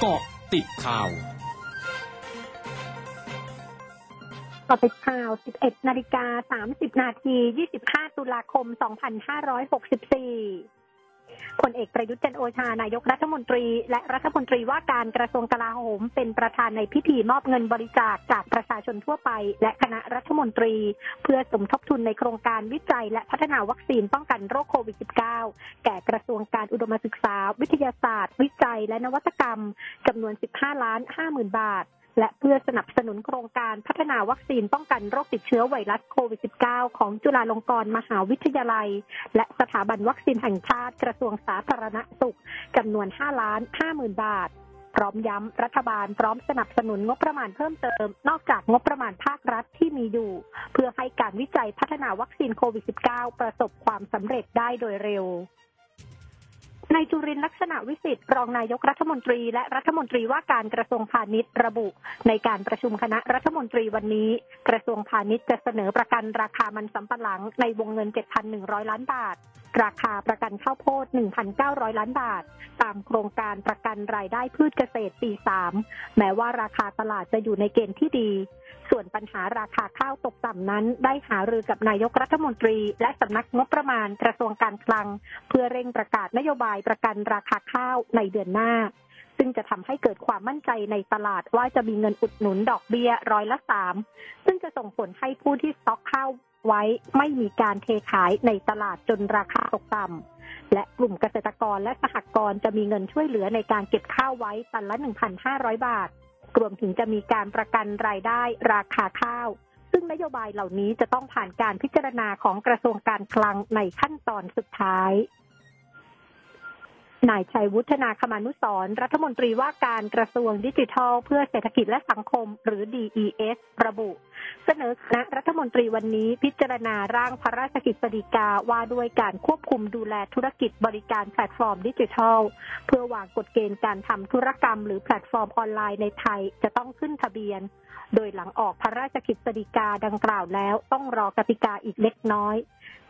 เกาะติดข่าวกาะติดข่าว 11 นาฬิกา 30 นาที 25 ตุลาคม 2564 พลเอกประยุทธ์จันโอชานายกรัฐมนตรี และรัฐมนตรีว่าการกระทรวงกลาโหม เป็นประธานในพิธีมอบเงินบริจาคจากประชาชนทั่วไป และคณะรัฐมนตรี เพื่อสมทบทุนในโครงการวิจัย และพัฒนาวัคซีนป้องกันโรคโควิด -19 แก่กระทรวงการอุดมศึกษา วิทยาศาสตร์ วิจัย และนวัตกรรมจำนวน 15 ล้าน5หมื่นบาท และเพื่อสนับสนุนโครงการพัฒนาวัคซีนป้องกันโรคติดเชื้อไวรัสโควิด -19 ของจุฬาลงกรณ์มหาวิทยาลัย และสถาบันวัคซีนแห่งชาติกระทรวงสาธารณสุขจำนวน 5 ล้าน5หมื่นบาท พร้อมย้ำรัฐบาลพร้อมสนับสนุนงบประมาณเพิ่มเติม นอกจากงบประมาณภาครัฐที่มีอยู่ เพื่อให้การวิจัยพัฒนาวัคซีนโควิด -19 ประสบความสำเร็จได้โดยเร็ว นายจุรินลักษณะวิสิทธิ์รองนายกรัฐมนตรีและรัฐมนตรีว่าการกระทรวงพาณิชย์ระบุ ในการประชุมคณะรัฐมนตรีวันนี้ กระทรวงพาณิชย์จะเสนอประกันราคามันสำปะหลังในวงเงิน 7,100 ล้านบาท ราคาประกันข้าวโพด 1,900 ล้านบาท ตามโครงการประกันรายได้พืชเกษตรปี 3 แม้ว่าราคาตลาดจะอยู่ในเกณฑ์ที่ดี ส่วนปัญหาราคาข้าวตกต่ำนั้น ได้หารือกับนายกรัฐมนตรี และสำนักงบประมาณกระทรวงการคลัง เพื่อเร่งประกาศนโยบายประกันราคาข้าวในเดือนหน้า ซึ่งจะทำให้เกิดความมั่นใจในตลาดว่าจะมีเงินอุดหนุนดอกเบี้ยร้อยละสามซึ่งจะส่งผลให้ผู้ที่สต็อกข้าวไว้ไม่มีการเทขายในตลาดจนราคาตกต่ำและกลุ่มเกษตรกรและสหกรณ์จะมีเงินช่วยเหลือในการเก็บข้าวไว้ตันละ 1,500 บาท รวมถึงจะมีการประกันรายได้ราคาข้าว ซึ่งนโยบายเหล่านี้จะต้องผ่านการพิจารณาของกระทรวงการคลังในขั้นตอนสุดท้าย นายชัยวุฒนาคมานุสรรัฐมนตรีว่าการกระทรวงดิจิทัล เพื่อเศรษฐกิจและสังคมหรือ DES ระบุ เสนอคณะรัฐมนตรีวันนี้พิจารณาร่างพระราชกิจสีกาว่าด้วยการควบคุมดูแลธุรกิจบริการแพลตฟอร์มดิจิทัล เพื่อวางกฎเกณฑ์การทำธุรกรรมหรือแพลตฟอร์มออนไลน์ในไทยจะต้องขึ้นทะเบียน โดยหลังออกพระราชกฤษฎีกาดังกล่าวแล้วต้องรอกติกาอีกเล็กน้อย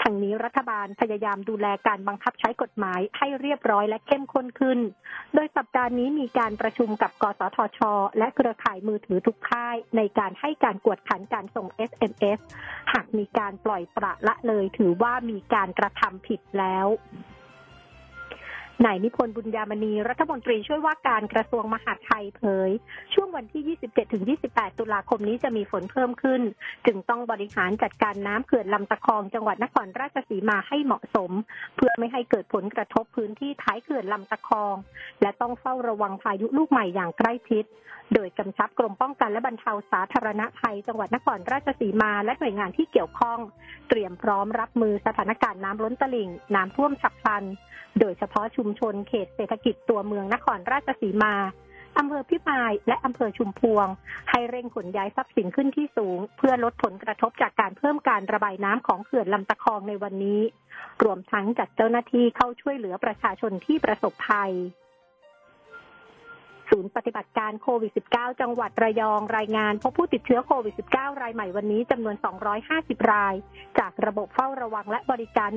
ทั้งนี้รัฐบาลพยายามดูแลการบังคับใช้กฎหมายให้เรียบร้อยและเข้มข้นขึ้น โดยสัปดาห์นี้มีการประชุมกับ กสทช และเครือข่ายมือถือทุกค่าย ในการให้การกวดขันการส่ง SMS หากมีการปล่อยปละละเลยถือว่ามีการกระทำผิดแล้ว นายนิพนธ์บุญญามณีรัฐมนตรีช่วยว่าการกระทรวงมหาดไทยเผย ช่วงวันที่ 27-28 ตุลาคมนี้จะมีฝนเพิ่มขึ้น จึงต้องบริหารจัดการน้ำเขื่อนลำตะคองจังหวัดนครราชสีมาให้เหมาะสม เพื่อไม่ให้เกิดผลกระทบพื้นที่ท้ายเขื่อนลำตะคอง และต้องเฝ้าระวังพายุลูกใหม่อย่างใกล้ชิด โดยกำชับกรมป้องกันและบรรเทาสาธารณภัย จังหวัดนครราชสีมาและหน่วยงานที่เกี่ยวข้อง เตรียมพร้อมรับมือสถานการณ์น้ำล้นตลิ่ง น้ำท่วมฉับพลัน โดยเฉพาะชุมชนเขตเศรษฐกิจตัวเมืองนครราชสีมาอำเภอพิมายและอำเภอชุมพวง ให้เร่งขนย้ายทรัพย์สินขึ้นที่สูง เพื่อลดผลกระทบจากการเพิ่มการระบายน้ำของเขื่อนลำตะคองในวันนี้ รวมทั้งจัดเจ้าหน้าที่เข้าช่วยเหลือประชาชนที่ประสบภัย ศูนย์ปฏิบัติการโควิด -19 จังหวัดระยองรายงานพบผู้ติดเชื้อโควิด -19 รายใหม่วันนี้จำนวน 250 ราย จากระบบเฝ้าระวังและบริการ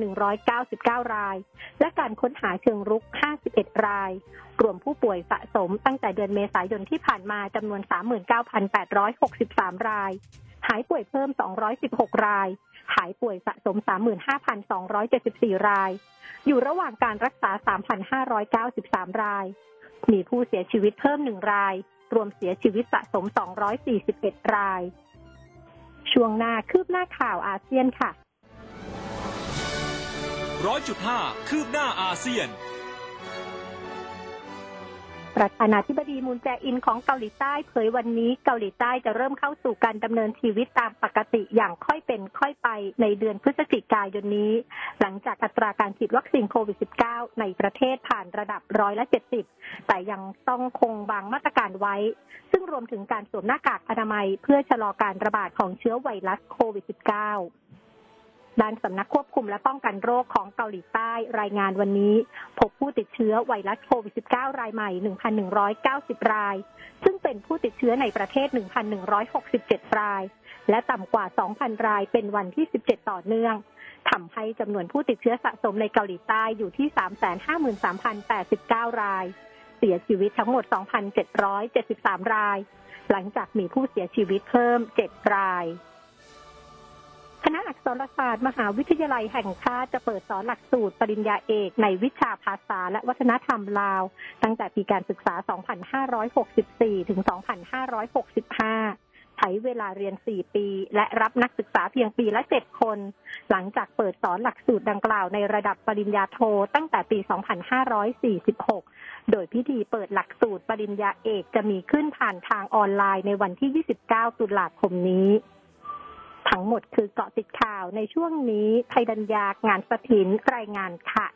199 ราย และการค้นหาเชิงรุก 51 ราย รวมผู้ป่วยสะสมตั้งแต่เดือนเมษายนที่ผ่านมาจำนวน 39,863 ราย หายป่วยเพิ่ม 216 ราย หายป่วยสะสม 35,274 ราย อยู่ระหว่างการรักษา 3,593 ราย มีผู้เสียชีวิตเพิ่มหนึ่งราย รวมเสียชีวิตสะสม 241 ราย ช่วงหน้าคืบหน้าข่าวอาเซียนค่ะร้อยจุดห้าคืบหน้าอาเซียน ประธานาธิบดีมูนแจอินของเกาหลีใต้เผยวันนี้เกาหลีใต้จะเริ่มเข้าสู่การดำเนินชีวิตตามปกติอย่างค่อยเป็นค่อยไปในเดือนพฤศจิกายนนี้ หลังจากอัตราการฉีดวัคซีนโควิด -19 ในประเทศผ่านระดับร้อยละ 70 แต่ยังต้องคงบางมาตรการไว้ ซึ่งรวมถึงการสวมหน้ากากอนามัยเพื่อชะลอการระบาดของเชื้อไวรัสโควิด -19 ด้านสำนักควบคุมและป้องกันโรคของเกาหลีใต้รายงานวันนี้ พบผู้ติดเชื้อไวรัสโควิด -19 รายใหม่ 1,190 ราย ซึ่งเป็นผู้ติดเชื้อในประเทศ 1,167 ราย และต่ำกว่า 2,000 รายเป็นวันที่ 17 ต่อเนื่องทำให้จำนวนผู้ติดเชื้อสะสมในเกาหลีใต้อยู่ที่ 353,089 ราย เสียชีวิตทั้งหมด 2,773 ราย หลังจากมีผู้เสียชีวิตเพิ่ม 7 ราย คณะอักษรศาสตร์มหาวิทยาลัยแห่งชาติจะเปิดสอนหลักสูตรปริญญาเอก ในวิชาภาษาและวัฒนธรรมลาว ตั้งแต่ปีการศึกษา 2564 ถึง 2565 ใช้เวลาเรียน 4 ปี และรับนักศึกษาเพียงปีละ 7 คน หลังจากเปิดสอนหลักสูตรดังกล่าวในระดับปริญญาโทตั้งแต่ปี 2546 โดยพิธีเปิดหลักสูตรปริญญาเอกจะมีขึ้นผ่านทางออนไลน์ในวันที่ 29 ตุลาคมนี้ ทั้งหมดคือเกาะติดข่าวในช่วงนี้ไทยดัญญางานสถินรายงานค่ะ